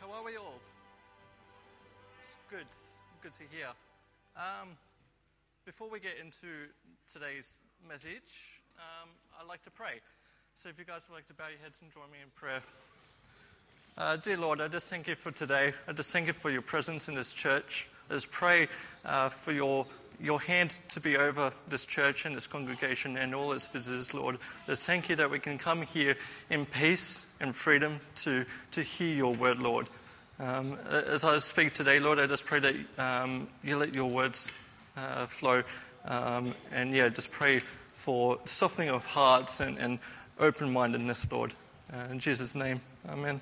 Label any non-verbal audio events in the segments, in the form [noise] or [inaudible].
How are we all? It's good. Good to hear. Um, before we get into today's message, um, I'd like to pray. So if you guys would like to bow your heads and join me in prayer. Uh, dear Lord, I just thank you for today. I just thank you for your presence in this church. I just pray uh, for your your hand to be over this church and this congregation and all its visitors, Lord. Just thank you that we can come here in peace and freedom to, to hear your word, Lord. Um, as I speak today, Lord, I just pray that um, you let your words uh, flow. Um, and yeah, just pray for softening of hearts and, and open mindedness, Lord. Uh, in Jesus' name, amen.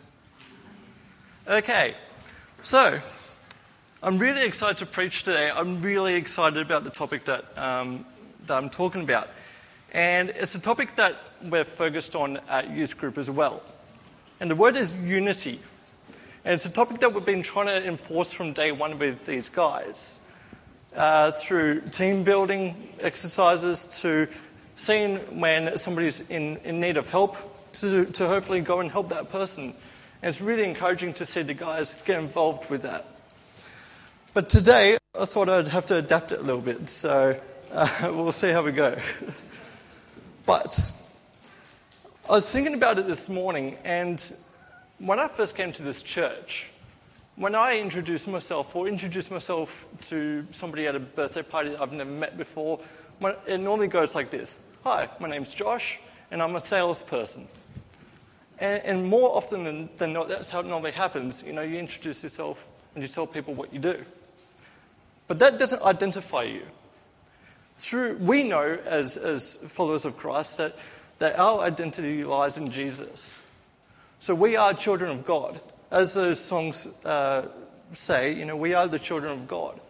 Okay, so I'm really excited to preach today. I'm really excited about the topic that, um, that I'm talking about. And it's a topic that we're focused on at youth group as well. And the word is unity. And it's a topic that we've been trying to enforce from day one with these guys uh, through team building exercises to seeing when somebody's in, in need of help to, to hopefully go and help that person. And it's really encouraging to see the guys get involved with that. But today, I thought I'd have to adapt it a little bit, so uh, [laughs] we'll see how we go. [laughs] but I was thinking about it this morning, and when I first came to this church, when I introduce myself or introduce myself to somebody at a birthday party that I've never met before, it normally goes like this Hi, my name's Josh, and I'm a salesperson. And, and more often than, than not, that's how it normally happens. You know, you introduce yourself and you tell people what you do. But that doesn't identify you. Through, we know as, as followers of Christ that, that our identity lies in Jesus. So we are children of God. As those songs uh, say, you know, we are the children of God.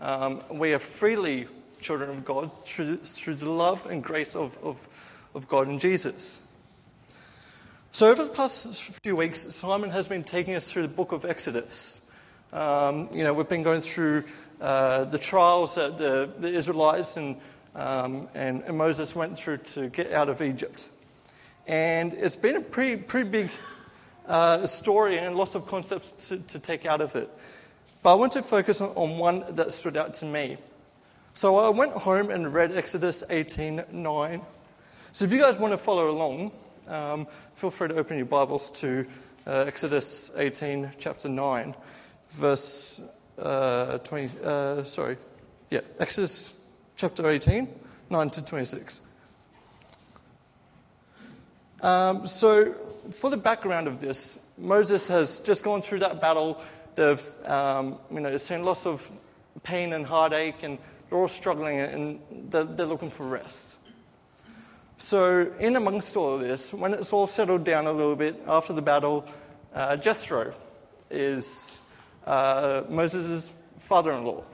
Um, we are freely children of God through, through the love and grace of, of, of God and Jesus. So, over the past few weeks, Simon has been taking us through the book of Exodus. Um, you know, we've been going through uh, the trials that the, the Israelites and, um, and, and, Moses went through to get out of Egypt. And it's been a pretty, pretty big uh, story and lots of concepts to, to, take out of it. But I want to focus on, on, one that stood out to me. So I went home and read Exodus 18 9. So if you guys want to follow along, um, feel free to open your Bibles to uh, Exodus 18, chapter 9, verse uh, 20, uh, sorry, yeah, Exodus chapter 18, 9 to 26. Um, so, for the background of this, Moses has just gone through that battle. They've um, you know, seen lots of pain and heartache, and they're all struggling, and they're, they're looking for rest. So, in amongst all of this, when it's all settled down a little bit after the battle, uh, Jethro is uh, Moses' father in law.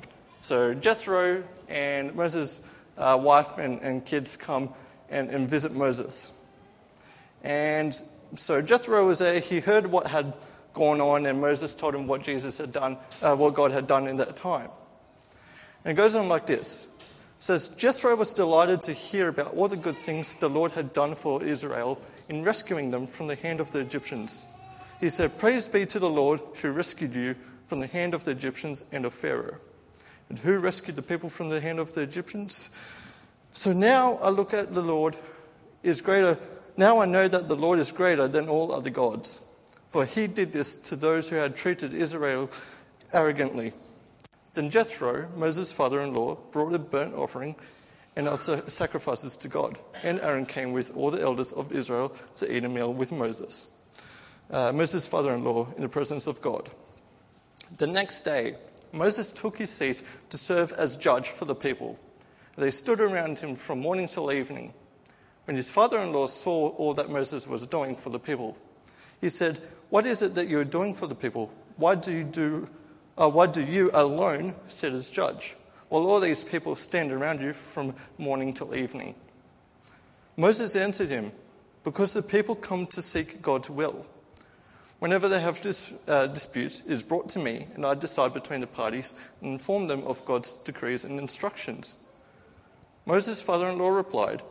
So Jethro and Moses' uh, wife and, and, kids come and, and, visit Moses. And so Jethro was there, he heard what had gone on, and Moses told him what Jesus had done, uh, what God had done in that time. And it goes on like this. It says, Jethro was delighted to hear about all the good things the Lord had done for Israel in rescuing them from the hand of the Egyptians. He said, Praise be to the Lord who rescued you from the hand of the Egyptians and of Pharaoh. And who rescued the people from the hand of the Egyptians? So now I look at the Lord is greater. Now I know that the Lord is greater than all other gods. For he did this to those who had treated Israel arrogantly. Then Jethro, Moses' father in law, brought a burnt offering and other sacrifices to God. And Aaron came with all the elders of Israel to eat a meal with Moses, uh, Moses' father in law, in the presence of God. The next day, Moses took his seat to serve as judge for the people. They stood around him from morning till evening. When his father in law saw all that Moses was doing for the people, he said, What is it that you are doing for the people? Why do you, do, uh, why do you alone sit as judge, while all these people stand around you from morning till evening? Moses answered him, Because the people come to seek God's will. Whenever they have dis, uh, dispute, it is brought to me, and I decide between the parties and inform them of God's decrees and instructions. Moses' father in law replied,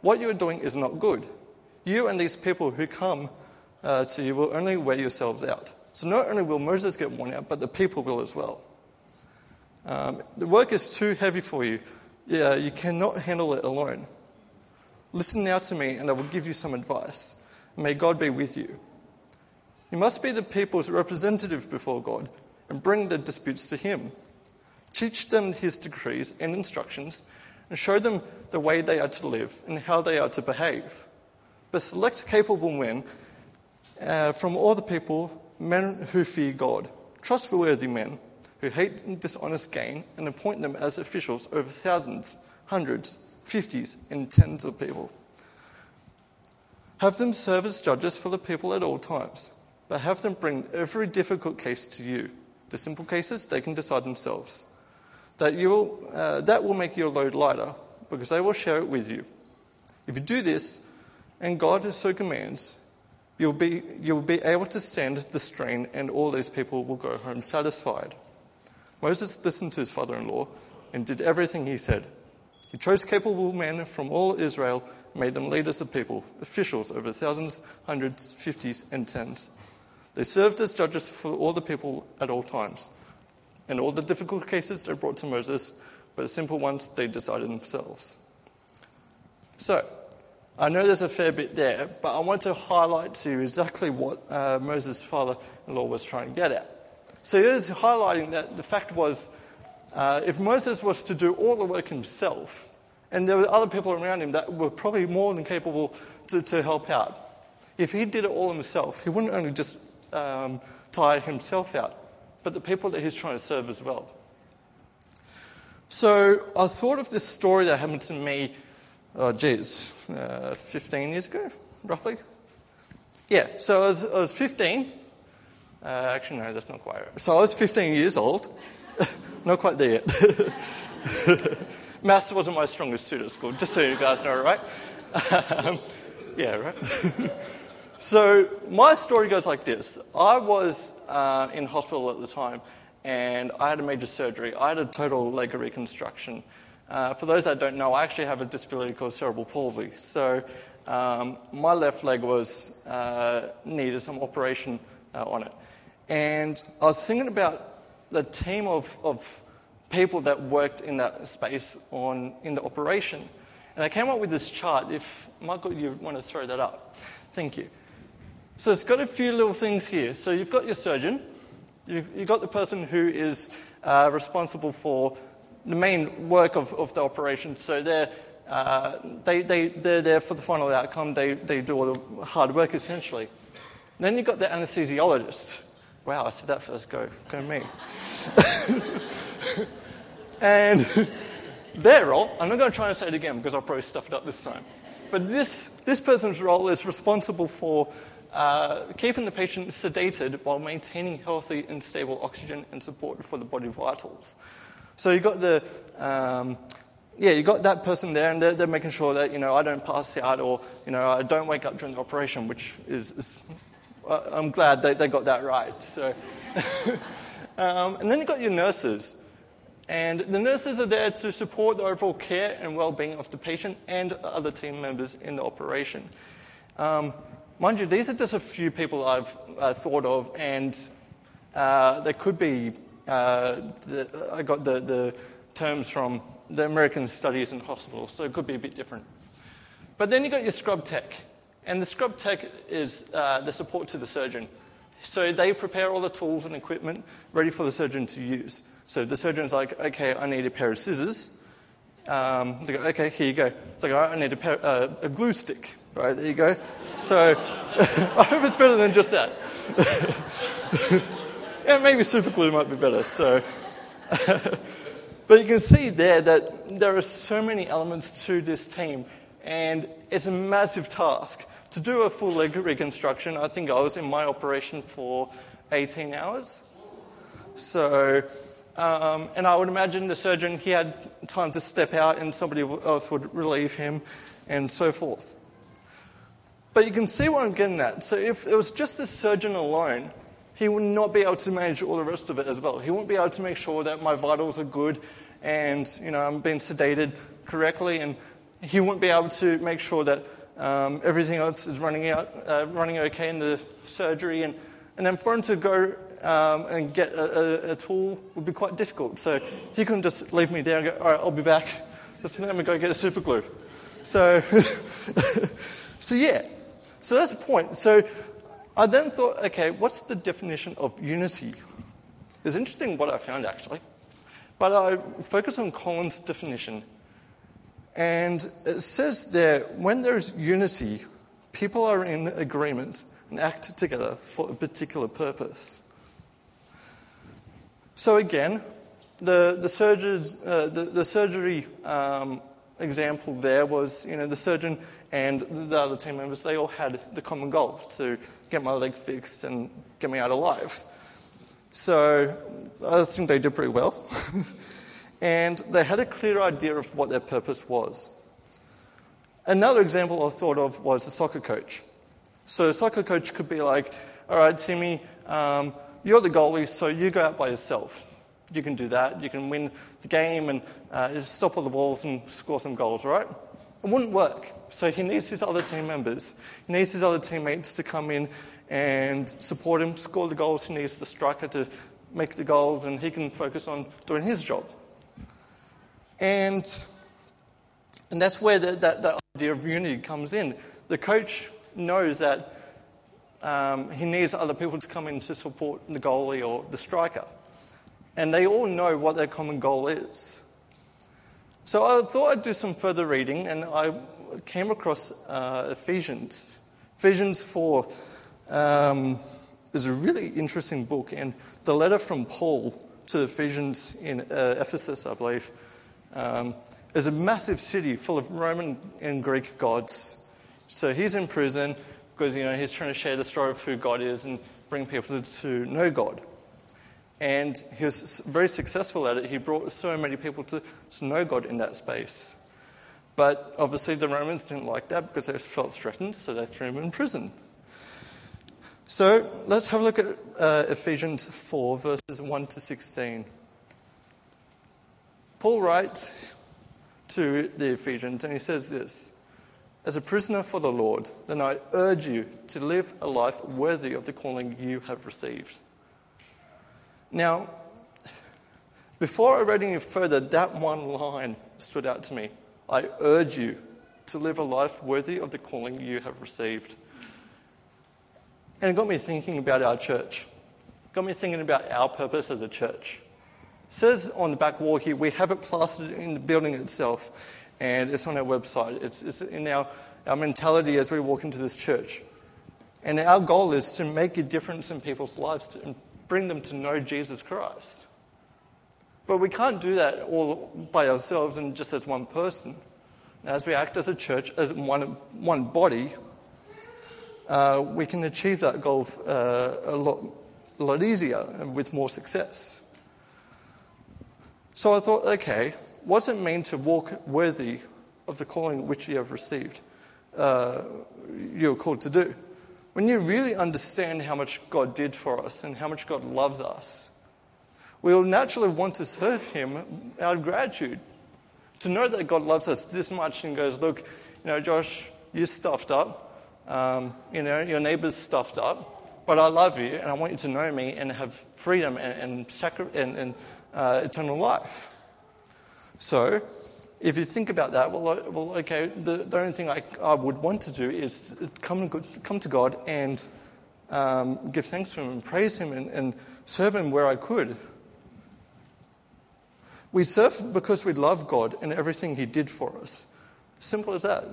What you are doing is not good. You and these people who come uh, to you will only wear yourselves out. So not only will Moses get worn out, but the people will as well. Um, the work is too heavy for you. Yeah, you cannot handle it alone. Listen now to me, and I will give you some advice. May God be with you. You must be the people's representative before God and bring their disputes to Him. Teach them His decrees and instructions and show them the way they are to live and how they are to behave. But select capable men uh, from all the people, men who fear God, trustworthy men who hate dishonest gain, and appoint them as officials over thousands, hundreds, fifties, and tens of people. Have them serve as judges for the people at all times, but have them bring every difficult case to you. The simple cases they can decide themselves. That, you will, uh, that will make your load lighter, because they will share it with you. If you do this, and God so commands, you'll be, you'll be able to stand the strain, and all these people will go home satisfied. Moses listened to his father in law and did everything he said. He chose capable men from all Israel made them leaders of people, officials over thousands, hundreds, fifties, and tens. They served as judges for all the people at all times. And all the difficult cases they brought to Moses, but the simple ones they decided themselves. So, I know there's a fair bit there, but I want to highlight to you exactly what uh, Moses' father in law was trying to get at. So, he is highlighting that the fact was uh, if Moses was to do all the work himself, and there were other people around him that were probably more than capable to, to help out, if he did it all himself, he wouldn't only just um, tire himself out, but the people that he's trying to serve as well. So I thought of this story that happened to me, oh, geez, uh, 15 years ago, roughly. Yeah, so I was, I was 15. Uh, actually, no, that's not quite right. So I was 15 years old. [laughs] not quite there yet. [laughs] Maths wasn't my strongest suit at school, just so you guys know, right? [laughs] um, yeah, right? So, my story goes like this I was uh, in hospital at the time and I had a major surgery. I had a total leg reconstruction. Uh, for those that don't know, I actually have a disability called cerebral palsy. So, um, my left leg was uh, needed some operation uh, on it. And I was thinking about the team of, of people that worked in that space on, in the operation. And I came up with this chart. If, Michael, you want to throw that up? Thank you. So it's got a few little things here. So you've got your surgeon, you've, got the person who is uh, responsible for the main work of, of the operation. So they're, uh, they, they, they're there for the final outcome, they, they do all the hard work essentially. Then you've got the anesthesiologist. Wow, I said that first, go, go me. [laughs] and [laughs] their role, I'm not going to try and say it again because I'll probably stuff it up this time. But this, this person's role is responsible for uh, keeping the patient sedated while maintaining healthy and stable oxygen and support for the body vitals. So you've got the, um, yeah, you got that person there, and they're, they're, making sure that you know I don't pass out or you know I don't wake up during the operation, which is, is uh, I'm glad they, they got that right. So, [laughs] um, and then you've got your nurses. And the nurses are there to support the overall care and well being of the patient and other team members in the operation. Um, Mind you, these are just a few people I've uh, thought of, and uh, there could be, uh, the, I got the, the terms from the American Studies in Hospitals, so it could be a bit different. But then you got your scrub tech, and the scrub tech is uh, the support to the surgeon. So they prepare all the tools and equipment ready for the surgeon to use. So the surgeon's like, okay, I need a pair of scissors. Um, they go, okay, here you go. It's like, all right, I need a, pair, uh, a glue stick. Right, there you go. So [laughs] I hope it's better than just that. [laughs] yeah, maybe super glue might be better. So, [laughs] but you can see there that there are so many elements to this team, and it's a massive task to do a full leg reconstruction. I think I was in my operation for 18 hours. So, um, and I would imagine the surgeon he had time to step out, and somebody else would relieve him, and so forth. But you can see what I'm getting at. So if it was just the surgeon alone, he would not be able to manage all the rest of it as well. He wouldn't be able to make sure that my vitals are good and you know I'm being sedated correctly, and he wouldn't be able to make sure that um, everything else is running out, uh, running okay in the surgery, and And then for him to go um, and get a, a, a, tool would be quite difficult. So he couldn't just leave me there and go, all right, I'll be back. Just let me go get a super glue. So, [laughs] so yeah, so that's the point. So I then thought, okay, what's the definition of unity? It's interesting what I found actually. But I focus on Collins' definition. And it says there when there is unity, people are in agreement and act together for a particular purpose. So, again, the, the, surgeons, uh, the, the surgery um, example there was you know, the surgeon and the other team members, they all had the common goal to get my leg fixed and get me out alive. So I think they did pretty well. [laughs] and they had a clear idea of what their purpose was. Another example I thought of was a soccer coach. So a soccer coach could be like, all right, Timmy, um, you're the goalie, so you go out by yourself. You can do that. You can win the game and uh, stop all the balls and score some goals, right? It wouldn't work. So he needs his other team members. He needs his other teammates to come in and support him, score the goals. He needs the striker to make the goals, and he can focus on doing his job. And, and that's where the, that, that idea of unity comes in. The coach knows that um, he needs other people to come in to support the goalie or the striker. And they all know what their common goal is. So I thought I'd do some further reading, and I came across uh, Ephesians. Ephesians 4 um, is a really interesting book, and the letter from Paul to Ephesians in uh, Ephesus, I believe, um, is a massive city full of Roman and Greek gods. So he's in prison because you know he's trying to share the story of who God is and bring people to, know God. And he was very successful at it. He brought so many people to, to know God in that space. But obviously, the Romans didn't like that because they felt threatened, so they threw him in prison. So let's have a look at uh, Ephesians 4, verses 1 to 16. Paul writes to the Ephesians, and he says this As a prisoner for the Lord, then I urge you to live a life worthy of the calling you have received. Now, before I read any further, that one line stood out to me. I urge you to live a life worthy of the calling you have received. And it got me thinking about our church. It got me thinking about our purpose as a church. It says on the back wall here, we have it plastered in the building itself, and it's on our website. It's, it's in our, our mentality as we walk into this church. And our goal is to make a difference in people's lives, and bring them to know Jesus Christ. But we can't do that all by ourselves and just as one person. As we act as a church, as one, one body, uh, we can achieve that goal uh, a, lot, a lot easier and with more success. So I thought, okay, what does it mean to walk worthy of the calling which you have received, uh, you're called to do? when you really understand how much God did for us and how much God loves us, we will naturally want to serve Him out of gratitude. To know that God loves us this much and goes, Look, you know, Josh, you're stuffed up. Um, you know, your neighbor's stuffed up. But I love you and I want you to know me and have freedom and, and, sacri- and, and uh, eternal life. So, if you think about that, well, well okay, the, the only thing I, I would want to do is come, come to God and um, give thanks to Him and praise Him and, and serve Him where I could. We serve because we love God and everything He did for us. Simple as that.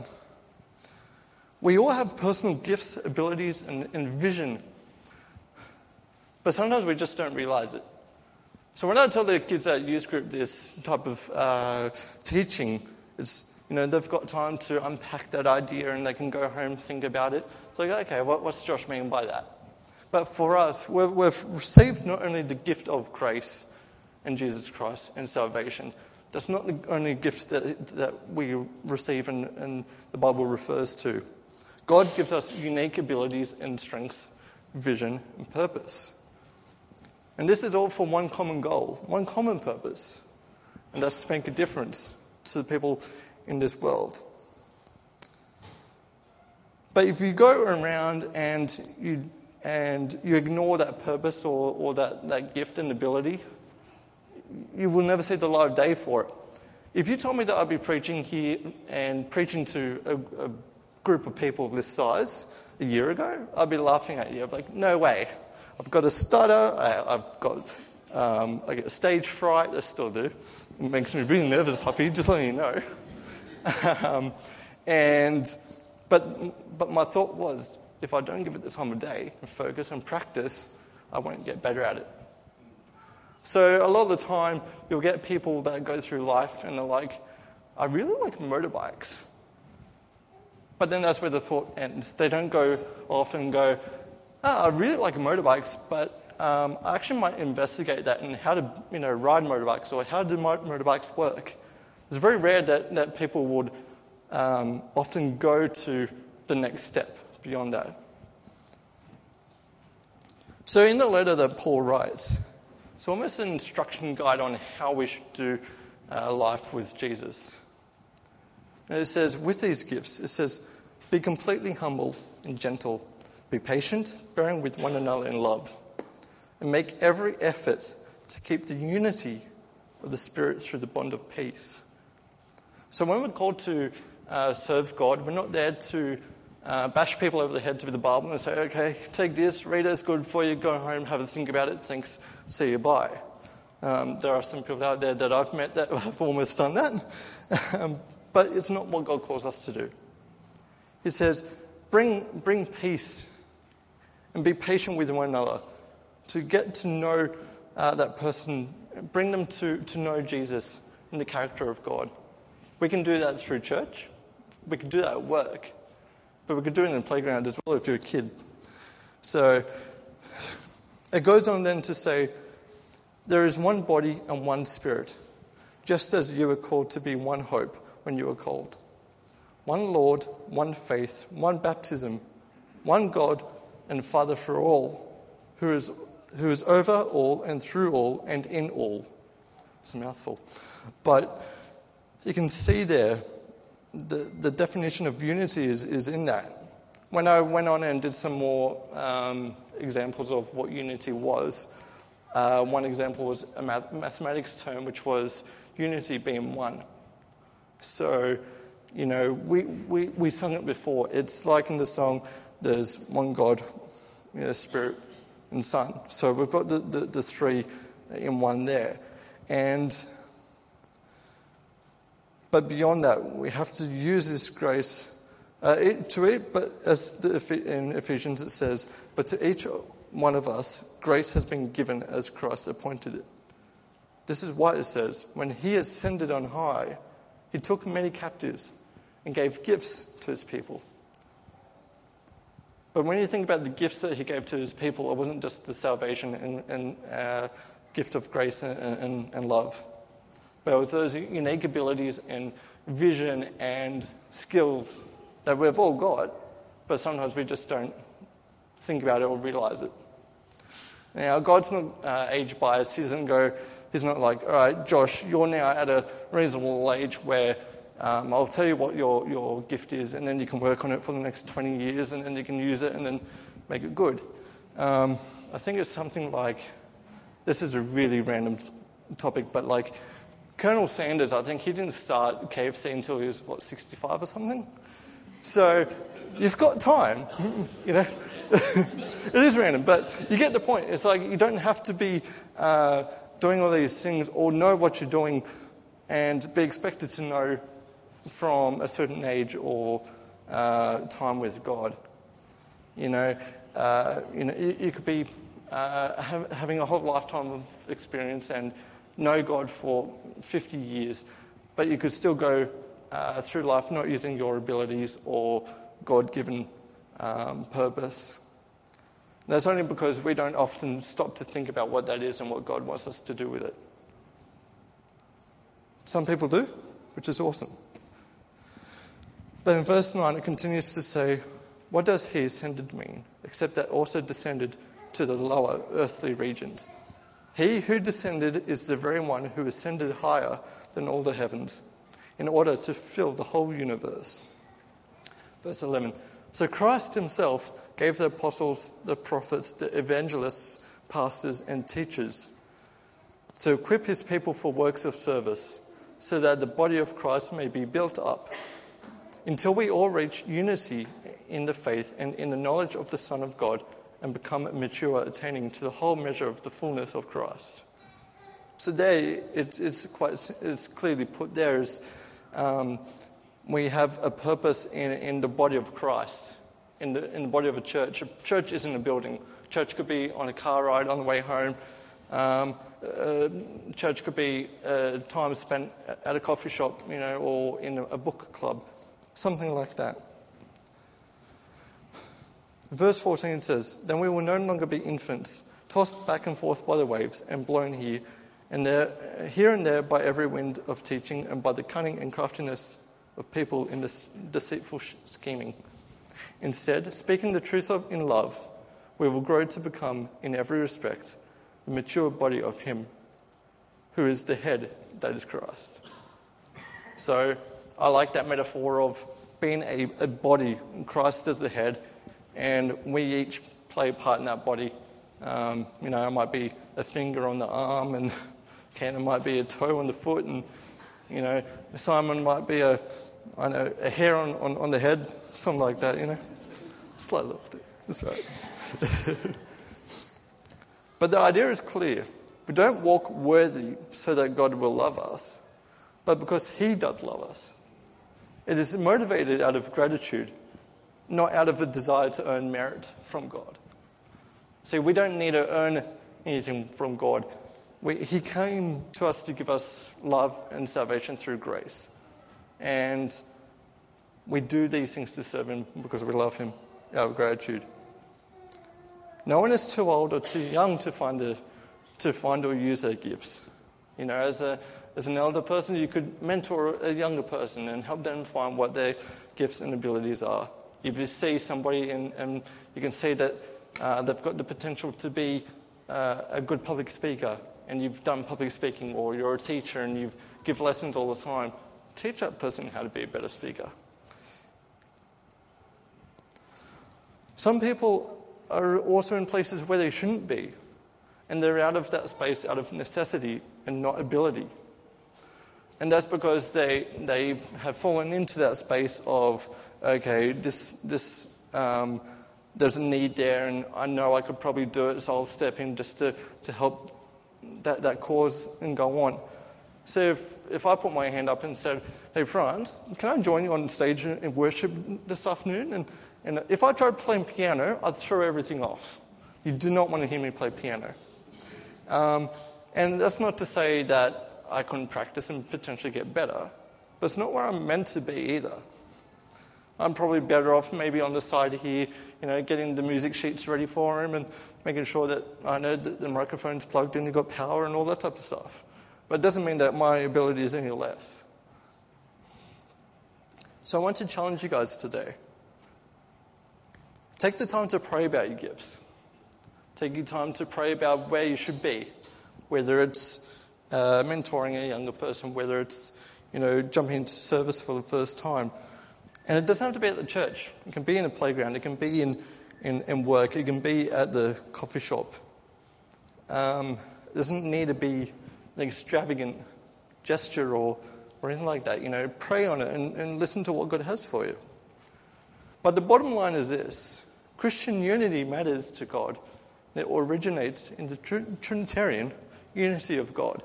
We all have personal gifts, abilities, and, and vision, but sometimes we just don't realize it. So when I tell the kids at youth group this type of uh, teaching, it's, you know, they've got time to unpack that idea and they can go home, think about it. It's like, okay, what, what's Josh mean by that? But for us, we've, we've received not only the gift of grace in Jesus Christ and salvation, that's not the only gift that, that we receive and, and the Bible refers to. God gives us unique abilities and strengths, vision, and purpose. And this is all for one common goal, one common purpose, and that's to make a difference to the people in this world. But if you go around and you and you ignore that purpose or, or that, that gift and ability, you will never see the light of day for it. If you told me that I'd be preaching here and preaching to a, a group of people of this size a year ago, I'd be laughing at you. I'd be like, no way. I've got a stutter, I, have got um, I get stage fright, I still do. It makes me really nervous, Happy, just letting you know. [laughs] um, and, but, but my thought was, if I don't give it the time of day and focus and practice, I won't get better at it. So a lot of the time, you'll get people that go through life and they're like, I really like motorbikes. But then that's where the thought ends. They don't go off and go, oh, I really like motorbikes, but um, I actually might investigate that and how to you know, ride motorbikes or how do motorbikes work. It's very rare that, that people would um, often go to the next step beyond that. So, in the letter that Paul writes, it's almost an instruction guide on how we should do uh, life with Jesus. And it says, with these gifts, it says, be completely humble and gentle, be patient, bearing with one another in love, and make every effort to keep the unity of the Spirit through the bond of peace. So, when we're called to uh, serve God, we're not there to uh, bash people over the head to with the Bible and say, okay, take this, read it, it's good for you, go home, have a think about it, thanks, see you, bye. Um, there are some people out there that I've met that [laughs] have almost done that, um, but it's not what God calls us to do. He says, bring, bring peace and be patient with one another to get to know uh, that person, bring them to, to know Jesus and the character of God. We can do that through church, we can do that at work. But we could do it in the playground as well if you're a kid. So it goes on then to say, there is one body and one spirit, just as you were called to be one hope when you were called. One Lord, one faith, one baptism, one God and Father for all, who is, who is over all and through all and in all. It's a mouthful. But you can see there the, the definition of unity is, is in that. When I went on and did some more um, examples of what unity was, uh, one example was a math- mathematics term, which was unity being one. So, you know, we, we, we sung it before. It's like in the song, there's one God, you know, Spirit, and Son. So we've got the, the, the three in one there. And but beyond that, we have to use this grace uh, to it, but as the, in Ephesians it says, but to each one of us, grace has been given as Christ appointed it. This is why it says, when he ascended on high, he took many captives and gave gifts to his people. But when you think about the gifts that he gave to his people, it wasn't just the salvation and, and uh, gift of grace and, and, and love. But it's those unique abilities and vision and skills that we've all got, but sometimes we just don't think about it or realize it. Now, God's not uh, age biased. He doesn't go, He's not like, all right, Josh, you're now at a reasonable age where um, I'll tell you what your, your gift is, and then you can work on it for the next 20 years, and then you can use it and then make it good. Um, I think it's something like this is a really random topic, but like Colonel Sanders, I think he didn't start KFC until he was, what, 65 or something? So you've got time, you know. [laughs] it is random, but you get the point. It's like you don't have to be uh, doing all these things or know what you're doing and be expected to know from a certain age or uh, time with God. You know, uh, you, know you, you could be uh, having a whole lifetime of experience and know God for 50 years, but you could still go uh, through life not using your abilities or God given um, purpose. that's only because we don't often stop to think about what that is and what God wants us to do with it. Some people do, which is awesome. But in verse 9, it continues to say, What does he ascended mean, except that also descended to the lower earthly regions? He who descended is the very one who ascended higher than all the heavens in order to fill the whole universe. Verse 11 So Christ himself gave the apostles, the prophets, the evangelists, pastors, and teachers to equip his people for works of service so that the body of Christ may be built up until we all reach unity in the faith and in the knowledge of the Son of God and become mature, attaining to the whole measure of the fullness of Christ. Today, it, it's, quite, it's clearly put there as um, we have a purpose in, in the body of Christ, in the, in the body of a church. A church isn't a building. Church could be on a car ride on the way home. Um, uh, church could be uh, time spent at a coffee shop, you know, or in a book club, something like that. Verse 14 says, Then we will no longer be infants, tossed back and forth by the waves and blown here and there, here and there by every wind of teaching and by the cunning and craftiness of people in this deceitful scheming. Instead, speaking the truth of, in love, we will grow to become, in every respect, the mature body of Him who is the head, that is Christ. So I like that metaphor of being a, a body, Christ as the head, and we each play a part in that body. Um, you know, it might be a finger on the arm, and [laughs] Ken might be a toe on the foot, and you know, Simon might be a, I know, a hair on, on, on the head, something like that, you know. Slow lift. That's right. [laughs] but the idea is clear. We don't walk worthy so that God will love us, but because He does love us. It is motivated out of gratitude, not out of a desire to earn merit from God. See, we don't need to earn anything from God. We, he came to us to give us love and salvation through grace. And we do these things to serve Him because we love Him out of gratitude. No one is too old or too young to find, the, to find or use their gifts. You know, as, a, as an elder person, you could mentor a younger person and help them find what their gifts and abilities are. If you see somebody and, and you can see that uh, they've got the potential to be uh, a good public speaker, and you've done public speaking, or you're a teacher and you give lessons all the time, teach that person how to be a better speaker. Some people are also in places where they shouldn't be, and they're out of that space out of necessity and not ability. And that's because they, they have fallen into that space of, okay, this, this, um, there's a need there, and I know I could probably do it, so I'll step in just to, to help that, that cause and go on. So if, if I put my hand up and said, hey, Franz, can I join you on stage in worship this afternoon? And, and if I tried playing piano, I'd throw everything off. You do not want to hear me play piano. Um, and that's not to say that I couldn't practice and potentially get better, but it's not where I'm meant to be either. I'm probably better off maybe on the side here, you know, getting the music sheets ready for him and making sure that I know that the microphone's plugged in, you've got power and all that type of stuff. But it doesn't mean that my ability is any less. So I want to challenge you guys today. Take the time to pray about your gifts. Take your time to pray about where you should be, whether it's uh, mentoring a younger person, whether it's you know jumping into service for the first time. And it doesn't have to be at the church. It can be in a playground. It can be in, in, in work. It can be at the coffee shop. Um, it doesn't need to be an extravagant gesture or, or anything like that. You know, pray on it and, and listen to what God has for you. But the bottom line is this Christian unity matters to God. It originates in the Trinitarian unity of God.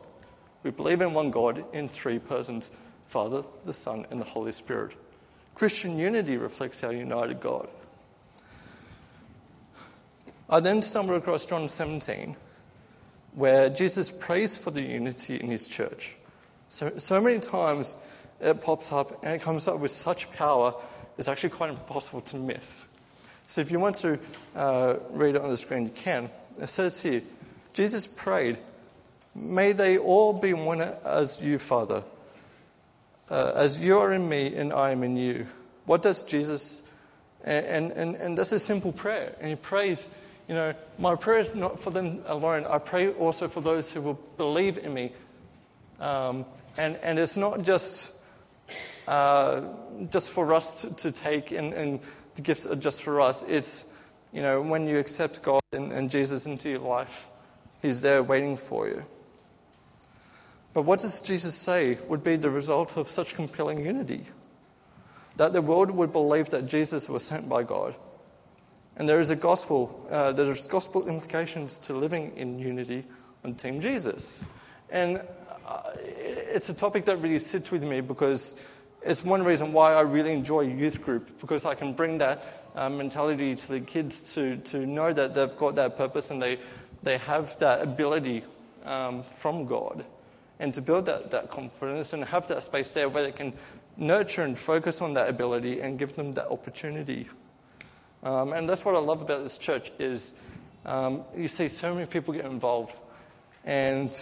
We believe in one God in three persons Father, the Son, and the Holy Spirit. Christian unity reflects our united God. I then stumbled across John 17, where Jesus prays for the unity in his church. So, so many times it pops up and it comes up with such power, it's actually quite impossible to miss. So if you want to uh, read it on the screen, you can. It says here Jesus prayed, May they all be one as you, Father, uh, as you are in me and I am in you. What does Jesus, and, and, and that's a simple prayer. And he prays, you know, my prayer is not for them alone. I pray also for those who will believe in me. Um, and, and it's not just, uh, just for us to, to take and, and the gifts are just for us. It's, you know, when you accept God and, and Jesus into your life, He's there waiting for you. But what does Jesus say would be the result of such compelling unity? That the world would believe that Jesus was sent by God. And there is a gospel, uh, there's gospel implications to living in unity on Team Jesus. And uh, it's a topic that really sits with me because it's one reason why I really enjoy youth group because I can bring that uh, mentality to the kids to, to know that they've got that purpose and they, they have that ability um, from God and to build that, that confidence and have that space there where they can nurture and focus on that ability and give them that opportunity. Um, and that's what I love about this church is um, you see so many people get involved. And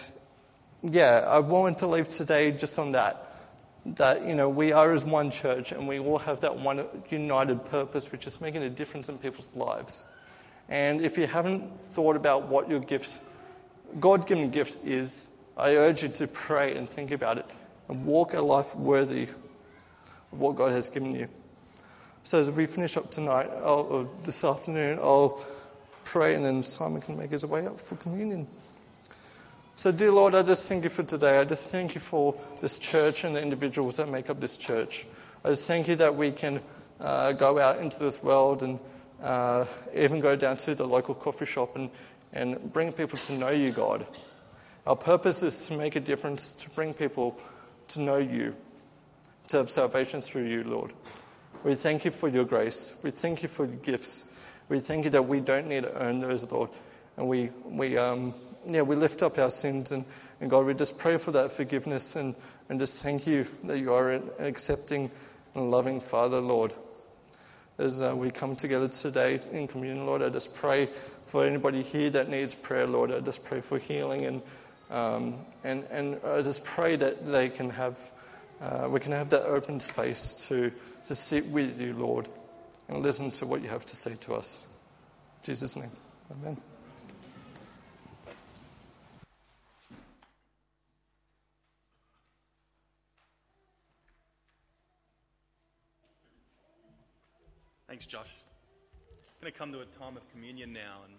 yeah, I wanted to leave today just on that. That, you know, we are as one church and we all have that one united purpose, which is making a difference in people's lives. And if you haven't thought about what your gift, God given gift is, I urge you to pray and think about it and walk a life worthy of what God has given you. So as we finish up tonight, I'll, or this afternoon, I'll pray and then Simon can make his way up for communion. So, dear Lord, I just thank you for today. I just thank you for this church and the individuals that make up this church. I just thank you that we can uh, go out into this world and uh, even go down to the local coffee shop and, and bring people to know you, God. Our purpose is to make a difference, to bring people to know you, to have salvation through you, Lord. We thank you for your grace. We thank you for your gifts. We thank you that we don't need to earn those, Lord. And we, we, um, yeah, we lift up our sins. And, and God, we just pray for that forgiveness and, and just thank you that you are an accepting and loving Father, Lord. As uh, we come together today in communion, Lord, I just pray for anybody here that needs prayer, Lord. I just pray for healing and um, and, and I just pray that they can have, uh, we can have that open space to, to sit with you, Lord, and listen to what you have to say to us. In Jesus' name, amen. Thanks, Josh. I'm going to come to a time of communion now, and